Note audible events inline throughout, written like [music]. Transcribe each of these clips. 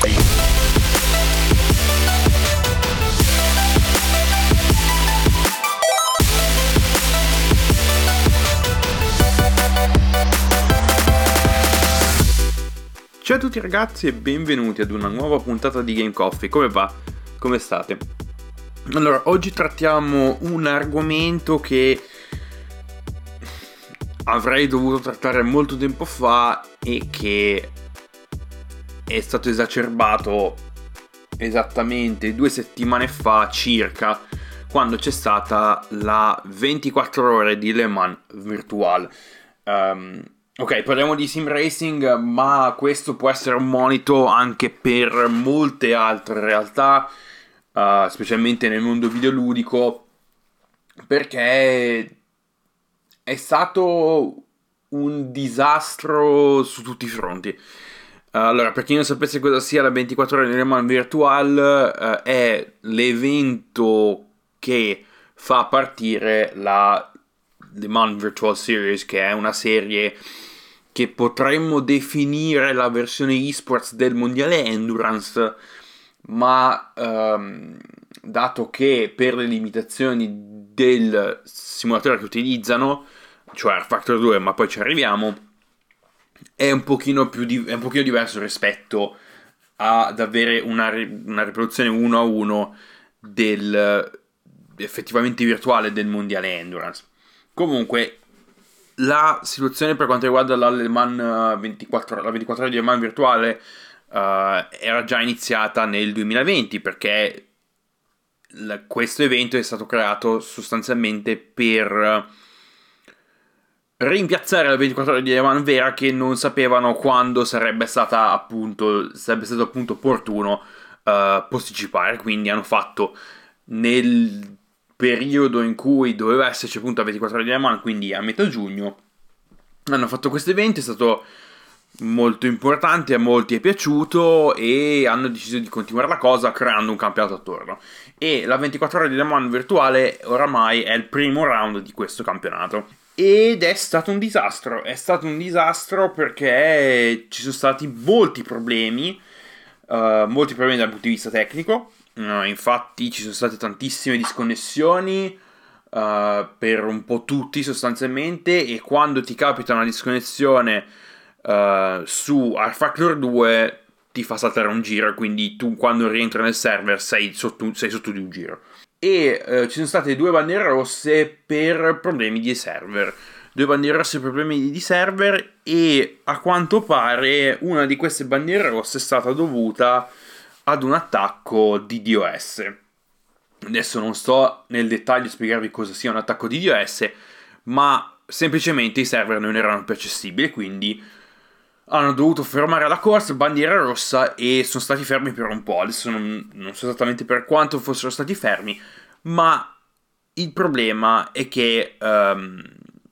Ciao a tutti ragazzi e benvenuti ad una nuova puntata di Game Coffee. Come va? Come state? Allora, oggi trattiamo un argomento che avrei dovuto trattare molto tempo fa e che è stato esacerbato esattamente due settimane fa circa quando c'è stata la 24 ore di Le Mans Virtual. Um, ok, parliamo di sim racing, ma questo può essere un monito anche per molte altre realtà, uh, specialmente nel mondo videoludico, perché è stato un disastro su tutti i fronti. Allora, per chi non sapesse cosa sia la 24 ore di Le Mans Virtual, uh, è l'evento che fa partire la Le Mans Virtual Series, che è una serie che potremmo definire la versione esports del mondiale Endurance, ma um, dato che per le limitazioni del simulatore che utilizzano, cioè Factor 2, ma poi ci arriviamo, è un pochino, più di, è un pochino diverso rispetto ad avere una, una riproduzione uno a uno del effettivamente virtuale del mondiale endurance. Comunque, la situazione per quanto riguarda l'Aleman 24, la 24 ore di Aleman virtuale uh, era già iniziata nel 2020 perché la, questo evento è stato creato sostanzialmente per rimpiazzare la 24 ore di Le vera che non sapevano quando sarebbe stata appunto sarebbe stato appunto opportuno uh, posticipare. Quindi hanno fatto nel periodo in cui doveva esserci appunto la 24 ore di Le quindi a metà giugno hanno fatto questo evento è stato molto importante a molti è piaciuto e hanno deciso di continuare la cosa creando un campionato attorno. E la 24 ore di Le Mans virtuale oramai è il primo round di questo campionato ed è stato un disastro. È stato un disastro perché ci sono stati molti problemi, uh, molti problemi dal punto di vista tecnico. Uh, infatti, ci sono state tantissime disconnessioni uh, per un po' tutti sostanzialmente. E quando ti capita una disconnessione su R Factor 2, ti fa saltare un giro. Quindi tu, quando rientri nel server, sei sotto, sei sotto di un giro e eh, ci sono state due bandiere rosse per problemi di server. Due bandiere rosse per problemi di server e a quanto pare una di queste bandiere rosse è stata dovuta ad un attacco di DOS. Adesso non sto nel dettaglio a spiegarvi cosa sia un attacco di DOS, ma semplicemente i server non erano più accessibili, quindi hanno dovuto fermare la corsa, bandiera rossa e sono stati fermi per un po'. Adesso non, non, so esattamente per quanto fossero stati fermi, ma il problema è che um,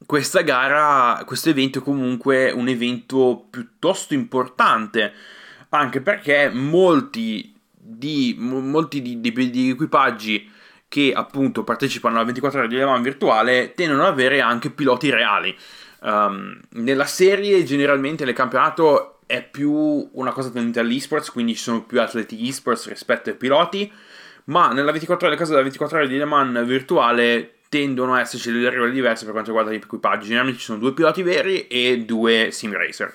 questa gara, questo evento è comunque un evento piuttosto importante, anche perché molti di, molti di, di, di equipaggi che appunto partecipano alla 24 ore di Le Mans virtuale tendono ad avere anche piloti reali. Um, nella serie generalmente nel campionato è più una cosa tendente all'esports, quindi ci sono più atleti esports rispetto ai piloti, ma nella 24 ore, caso della 24 ore di Le Mans virtuale tendono a esserci delle regole diverse per quanto riguarda gli equipaggi. Generalmente ci sono due piloti veri e due sim racer.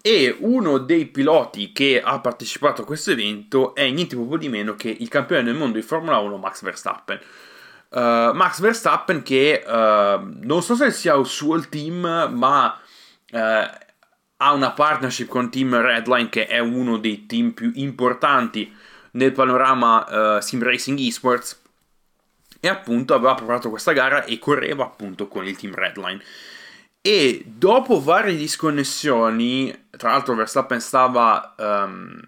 E uno dei piloti che ha partecipato a questo evento è niente poco di meno che il campione del mondo di Formula 1 Max Verstappen. Uh, Max Verstappen che uh, non so se sia il suo team, ma uh, ha una partnership con Team Redline che è uno dei team più importanti nel panorama sim racing esports. E appunto aveva preparato questa gara e correva appunto con il team Redline. E dopo varie disconnessioni tra l'altro Verstappen stava um,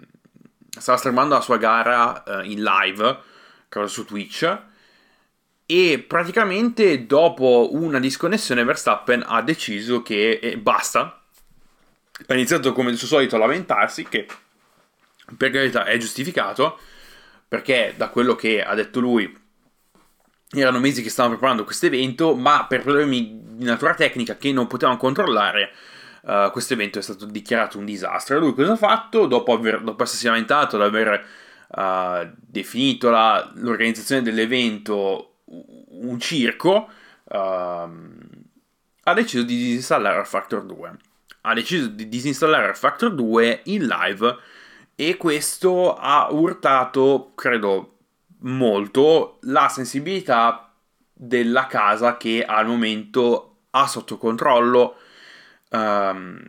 stava streamando la sua gara in live su Twitch e praticamente dopo una disconnessione Verstappen ha deciso che eh, basta. Ha iniziato come il suo solito a lamentarsi, che per carità è giustificato, perché da quello che ha detto lui erano mesi che stavano preparando questo evento, ma per problemi di natura tecnica che non potevano controllare, uh, questo evento è stato dichiarato un disastro. E lui cosa ha fatto? Dopo, aver, dopo essersi lamentato ad aver uh, definito la, l'organizzazione dell'evento un circo, uh, ha deciso di disinstallare Factor 2. Ha deciso di disinstallare Factor 2 in live e questo ha urtato, credo, molto la sensibilità della casa che al momento ha sotto controllo um,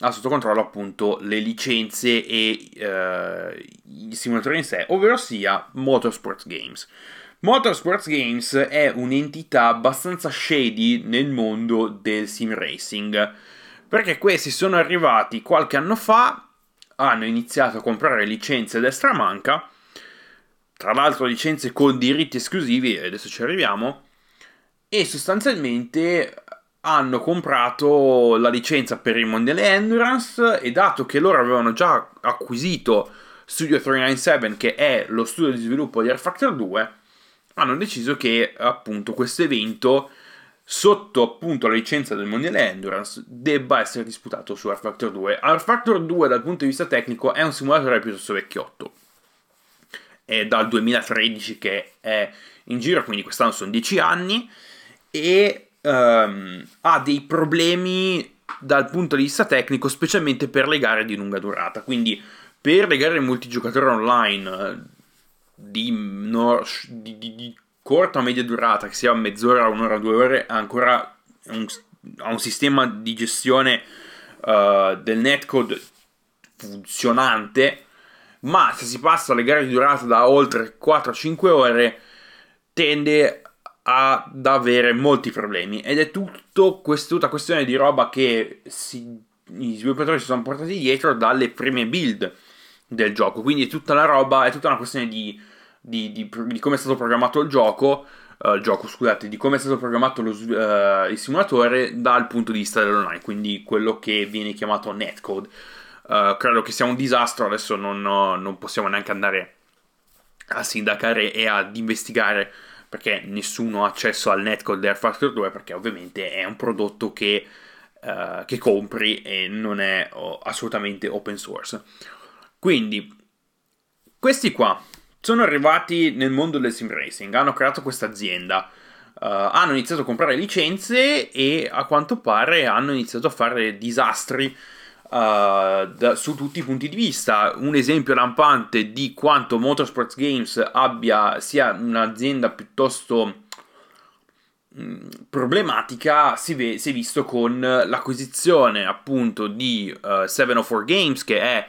ha sotto controllo appunto le licenze e uh, i simulatori in sé, ovvero sia Motorsports Games. Motorsports Games è un'entità abbastanza shady nel mondo del sim racing, perché questi sono arrivati qualche anno fa, hanno iniziato a comprare licenze destra manca, tra l'altro licenze con diritti esclusivi, e adesso ci arriviamo, e sostanzialmente hanno comprato la licenza per il mondiale Endurance e dato che loro avevano già acquisito Studio 397 che è lo studio di sviluppo di R Factor 2 hanno deciso che appunto questo evento sotto appunto la licenza del mondiale Endurance debba essere disputato su R Factor 2 R Factor 2 dal punto di vista tecnico è un simulatore piuttosto vecchiotto è dal 2013 che è in giro quindi quest'anno sono 10 anni e um, ha dei problemi dal punto di vista tecnico, specialmente per le gare di lunga durata. Quindi per le gare multigiocatore online di, no, di, di, di corta o media durata, che sia mezz'ora, un'ora, due ore, ha ancora un, ha un sistema di gestione uh, del netcode funzionante, ma se si passa alle gare di durata da oltre 4-5 ore tende ad avere molti problemi. Ed è tutto quest- tutta questione di roba che si, gli sviluppatori si sono portati dietro dalle prime build del gioco. Quindi è tutta la roba è tutta una questione di, di, di, di come è stato programmato il gioco uh, il gioco scusate di come è stato programmato lo, uh, il simulatore dal punto di vista dell'online quindi quello che viene chiamato netcode uh, credo che sia un disastro adesso non, non possiamo neanche andare a sindacare e ad investigare perché nessuno ha accesso al netcode di Air Factor 2 perché ovviamente è un prodotto che, che compri e non è oh, assolutamente open source. Quindi, questi qua sono arrivati nel mondo del sim racing, hanno creato questa azienda. Uh, hanno iniziato a comprare licenze e a quanto pare hanno iniziato a fare disastri uh, da, su tutti i punti di vista. Un esempio lampante di quanto Motorsports Games abbia sia un'azienda piuttosto mm, problematica si, ve- si, è visto con l'acquisizione appunto di uh, eh, 704 Games che è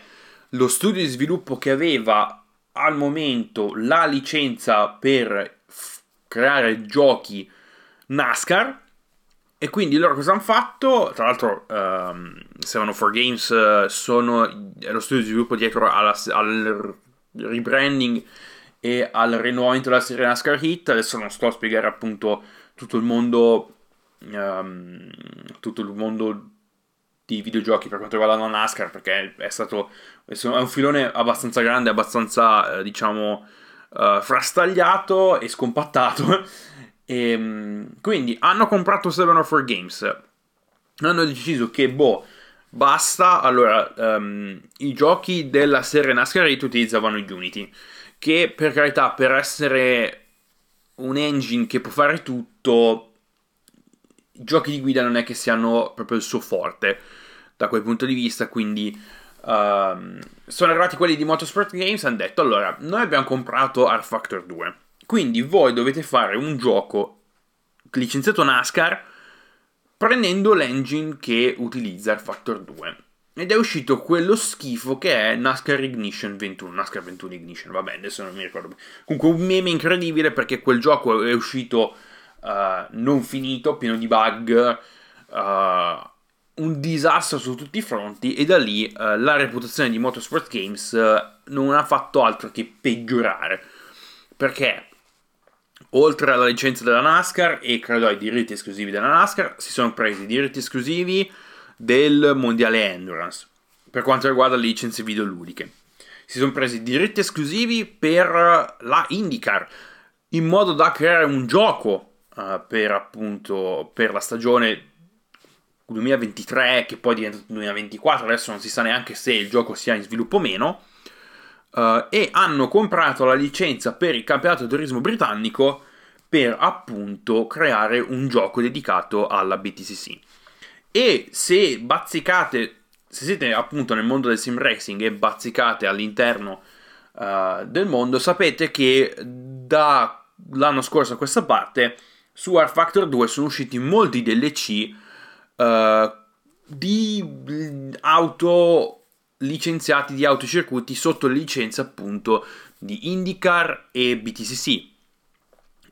lo studio di sviluppo che aveva al momento la licenza per f- creare giochi NASCAR e quindi loro cosa hanno fatto? Tra l'altro, um, 704 Games uh, sono, lo studio di sviluppo dietro alla, al rebranding e al rinnovamento della serie NASCAR Hit. Adesso non sto a spiegare appunto tutto il mondo, um, tutto il mondo di videogiochi per quanto riguarda la NASCAR perché è stato è un filone abbastanza grande, abbastanza eh, diciamo uh, frastagliato e scompattato e, [laughs] ehm, quindi hanno comprato 704 Games. Hanno deciso che, boh, basta. Allora, um, i giochi della serie NASCAR utilizzavano Unity. Che per carità, per essere un engine che può fare tutto, i giochi di guida non è che siano proprio il suo forte da quel punto di vista. Quindi. Um, sono arrivati quelli di Motorsport Games e hanno detto allora noi abbiamo comprato R Factor 2 quindi voi dovete fare un gioco licenziato NASCAR prendendo l'engine che utilizza il Factor 2. Ed è uscito quello schifo che è NASCAR Ignition 21. NASCAR 21 Ignition, vabbè, adesso non mi ricordo. Comunque un meme incredibile perché quel gioco è uscito uh, non finito, pieno di bug, uh, un disastro su tutti i fronti e da lì uh, la reputazione di Motorsport Games non ha fatto altro che peggiorare. Perché oltre alla licenza della NASCAR e credo ai diritti esclusivi della NASCAR, si sono presi i diritti esclusivi del mondiale Endurance per quanto riguarda le licenze videoludiche. Si sono presi i diritti esclusivi per la IndyCar in modo da creare un gioco uh, per appunto per la stagione 2023 che poi diventa 2024, adesso non si sa neanche se il gioco sia in sviluppo o meno, uh, e hanno comprato la licenza per il campionato di turismo britannico per appunto creare un gioco dedicato alla BTCC. E se bazzicate, se siete appunto nel mondo del sim racing e bazzicate all'interno uh, del mondo, sapete che dall'anno scorso a questa parte su R Factor 2 sono usciti molti DLC uh, di auto licenziati di autocircuiti sotto le licenze appunto di IndyCar e BTCC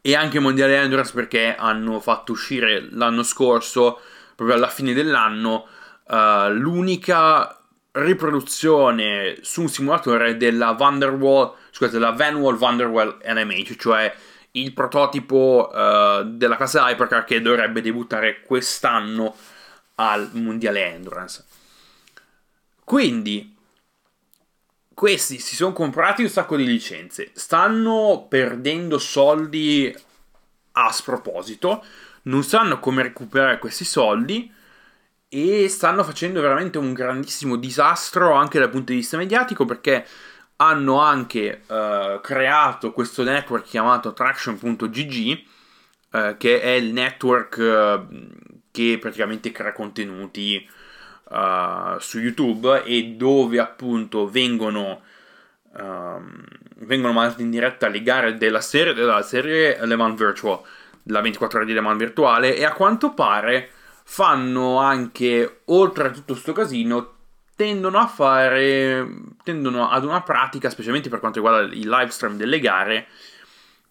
e anche Mondiale Endurance perché hanno fatto uscire l'anno scorso proprio alla fine dell'anno uh, l'unica riproduzione su un simulatore della Vanderwall scusate della Vanwall Vanderwall NMH cioè il prototipo uh, della classe Hypercar che dovrebbe debuttare quest'anno al Mondiale Endurance. Quindi questi si sono comprati un sacco di licenze, stanno perdendo soldi a sproposito, non sanno come recuperare questi soldi e stanno facendo veramente un grandissimo disastro anche dal punto di vista mediatico perché hanno anche uh, creato questo network chiamato Traction.gg uh, che è il network uh, che praticamente crea contenuti uh, su YouTube e dove appunto vengono, um, vengono mandate in diretta le gare della serie, della serie Le Mans Virtual, la 24 ore di Le Mans virtuale e a quanto pare fanno anche, oltre a tutto questo casino, tendono a fare, tendono ad una pratica, specialmente per quanto riguarda il live stream delle gare,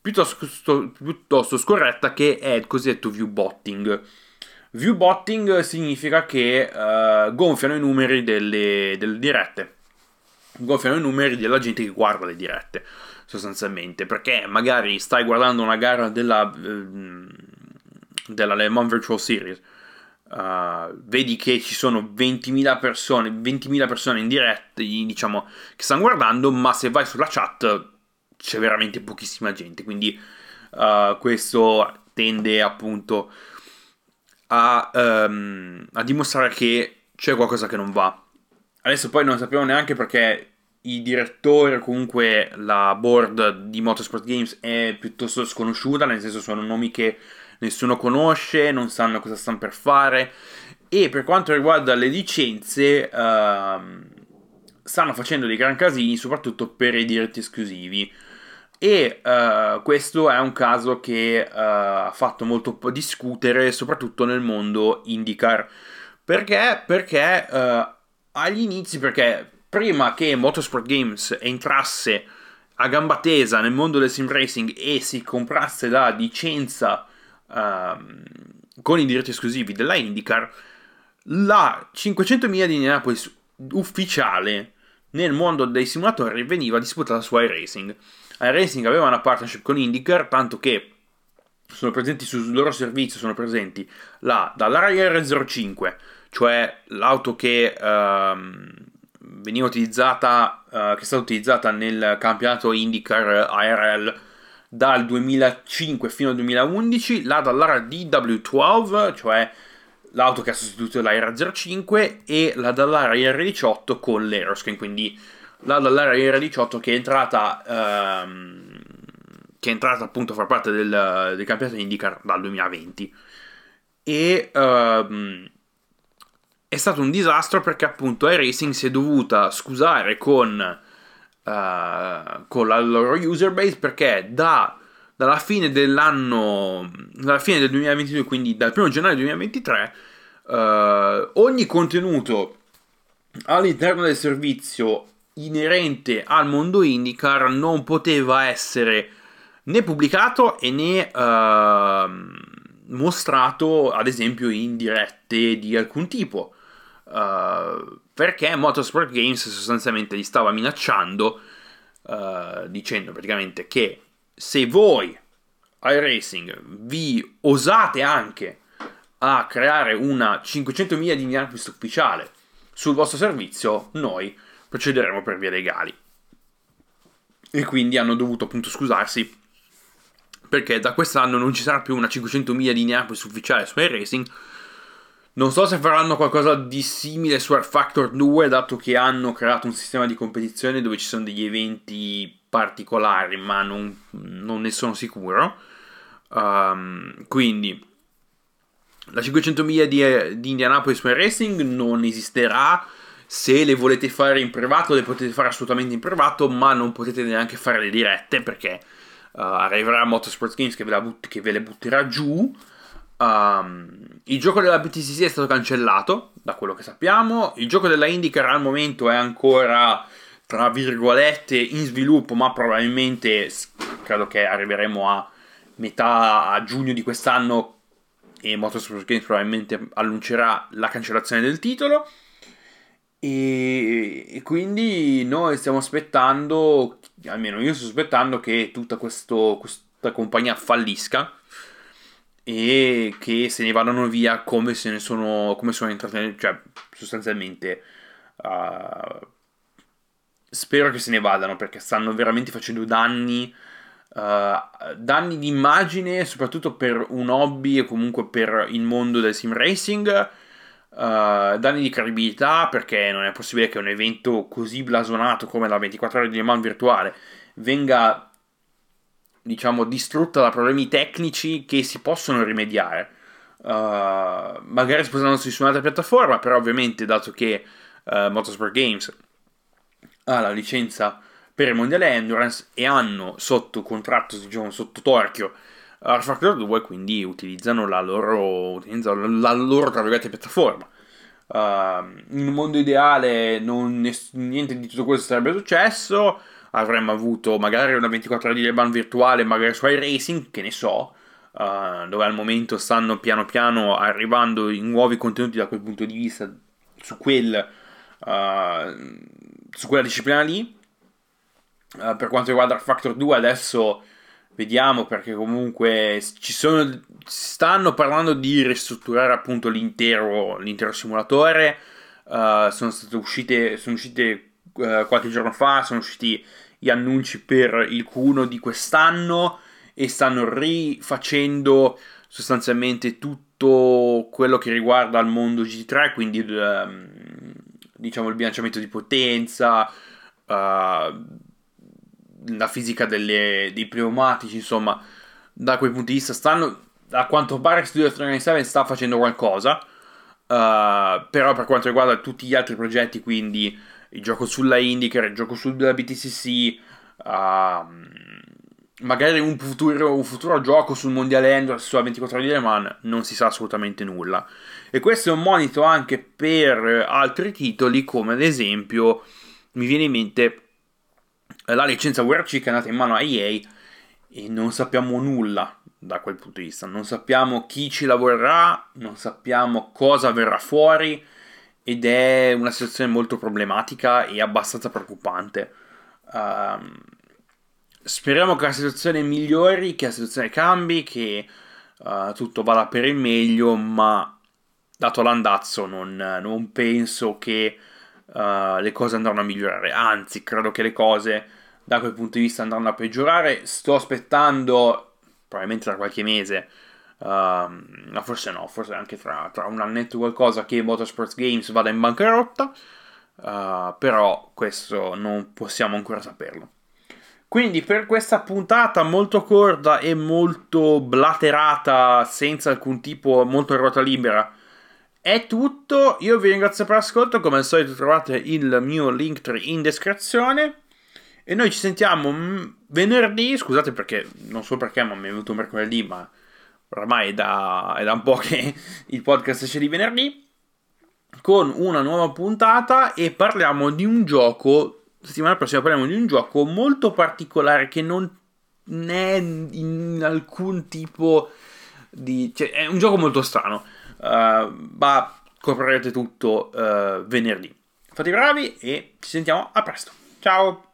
piuttosto, piuttosto scorretta che è il cosiddetto viewbotting significa che uh, gonfiano i numeri delle, delle, dirette. Gonfiano i numeri della gente che guarda le dirette, sostanzialmente. Perché magari stai guardando una gara della, uh, della Le Mans Virtual Series. Uh, vedi che ci sono 20.000 persone, 20.000 persone in diretta, diciamo, che stanno guardando, ma se vai sulla chat c'è veramente pochissima gente. Quindi uh, questo tende appunto a, um, a dimostrare che c'è qualcosa che non va. Adesso poi non sappiamo neanche perché i direttori o comunque la board di Motorsport Games è piuttosto sconosciuta, nel senso sono nomi che nessuno conosce, non sanno cosa stanno per fare e per quanto riguarda le licenze uh, stanno facendo dei gran casini soprattutto per i diritti esclusivi e uh, questo è un caso che uh, ha fatto molto discutere, soprattutto nel mondo IndyCar. Perché? Perché uh, agli inizi, perché prima che Motorsport Games entrasse a gamba tesa nel mondo del sim racing e si comprasse la licenza ehm, con i diritti esclusivi della IndyCar, la 500 miglia di Indianapolis ufficiale nel mondo dei simulatori veniva disputata su iRacing iRacing aveva una partnership con IndyCar, tanto che sono presenti sul loro servizio, sono presenti la, dalla R05, cioè l'auto che um, veniva utilizzata, uh, che è stata utilizzata nel campionato IndyCar ARL dal 2005 fino al 2011, la dall'ara DW12, cioè l'auto che ha sostituito la R05 e la dall'ara R18 con l'Aeroskin, quindi la dall'area era 18 che è entrata ehm, che è entrata appunto a far parte del, del campionato IndyCar dal 2020 e ehm, è stato un disastro perché appunto iRacing si è dovuta scusare con, uh, con la loro user base perché da, dalla fine dell'anno dalla fine del 2022 quindi dal 1 gennaio 2023 uh, eh, ogni contenuto all'interno del servizio inerente al mondo IndyCar non poteva essere né pubblicato e né uh, mostrato, ad esempio, in dirette di alcun tipo. Uh, perché Motorsport Games sostanzialmente li stava minacciando, uh, dicendo praticamente che se voi iRacing vi osate anche a creare una 500 miglia di Indianapolis ufficiale sul vostro servizio, noi procederemo per vie legali. E quindi hanno dovuto appunto scusarsi perché da quest'anno non ci sarà più una 500 miglia di Indianapolis ufficiale su iRacing Non so se faranno qualcosa di simile su Air Factor 2, dato che hanno creato un sistema di competizione dove ci sono degli eventi particolari, ma non, non ne sono sicuro. Um, quindi la 500 miglia di, di Indianapolis Racing non esisterà. Se le volete fare in privato, le potete fare assolutamente in privato, ma non potete neanche fare le dirette perché uh, arriverà Motorsport Games che ve, but- che ve le butterà giù. Um, il gioco della BTCC è stato cancellato, da quello che sappiamo. Il gioco della IndyCar al momento è ancora, tra virgolette, in sviluppo, ma probabilmente credo che arriveremo a metà a giugno di quest'anno e Motorsport Games probabilmente annuncerà la cancellazione del titolo. E, e, quindi noi stiamo aspettando, almeno io sto aspettando che tutta questo, questa compagnia fallisca e che se ne vadano via come se ne sono, come sono entrate, cioè sostanzialmente uh, spero che se ne vadano perché stanno veramente facendo danni, uh, danni di immagine soprattutto per un hobby e comunque per il mondo del sim racing. Uh, danni di credibilità perché non è possibile che un evento così blasonato come la 24 ore di Le Mans virtuale venga diciamo, distrutta da problemi tecnici che si possono rimediare. Uh, magari spostandosi su un'altra piattaforma, però ovviamente dato che uh, Motorsport Games ha la licenza per il mondiale Endurance e hanno sotto contratto, diciamo, sotto torchio uh, Factor 2, quindi utilizzano la loro, utilizzano la loro tra virgolette, piattaforma. Uh, in un mondo ideale non, niente di tutto questo sarebbe successo avremmo avuto magari una 24 ore di Le Mans virtuale, magari su iRacing, che ne so, uh, dove al momento stanno piano piano arrivando i nuovi contenuti da quel punto di vista su, quel, uh, su quella disciplina lì. Per quanto riguarda Factor 2 adesso vediamo perché comunque ci sono stanno parlando di ristrutturare appunto l'intero, l'intero simulatore. Uh, sono state uscite sono uscite eh, qualche giorno fa sono usciti gli annunci per il Q1 di quest'anno e stanno rifacendo sostanzialmente tutto quello che riguarda il mondo GT3, quindi um, diciamo il bilanciamento di potenza, uh, la fisica delle, dei pneumatici, insomma, da quel punto di vista stanno, a quanto pare Studio 397 sta facendo qualcosa, uh, però per quanto riguarda tutti gli altri progetti, quindi il gioco sulla IndyCar, il gioco sulla BTCC, uh, magari un futuro, un futuro, gioco sul Mondiale Endurance sulla 24 ore di Le Mans, non si sa assolutamente nulla. E questo è un monito anche per altri titoli, come ad esempio mi viene in mente la licenza WRC è andata in mano a EA e non sappiamo nulla da quel punto di vista. Non sappiamo chi ci lavorerà, non sappiamo cosa verrà fuori ed è una situazione molto problematica e abbastanza preoccupante. Um, speriamo che la situazione migliori, che la situazione cambi, che uh, tutto vada per il meglio, ma dato l'andazzo non, non penso che uh, le cose andranno a migliorare, anzi credo che le cose da quel punto di vista andranno a peggiorare. Sto aspettando, probabilmente tra qualche mese, Uh, no, forse no, forse anche tra, tra, un annetto o qualcosa che Motorsports Games vada in bancarotta, uh, però questo non possiamo ancora saperlo. Quindi per questa puntata molto corta e molto blaterata, senza alcun tipo, molto ruota libera, è tutto. Io vi ringrazio per l'ascolto, come al solito trovate il mio link in descrizione. E noi ci sentiamo venerdì, scusate perché, non so perché, ma mi è venuto mercoledì, ma ormai è da, è da un po' [laughs] che il podcast esce di venerdì, con una nuova puntata e parliamo di un gioco, settimana prossima parliamo di un gioco molto particolare che non è in alcun tipo di... cioè è un gioco molto strano, ma scoprirete tutto uh, venerdì. Fate i bravi e ci sentiamo a presto. Ciao!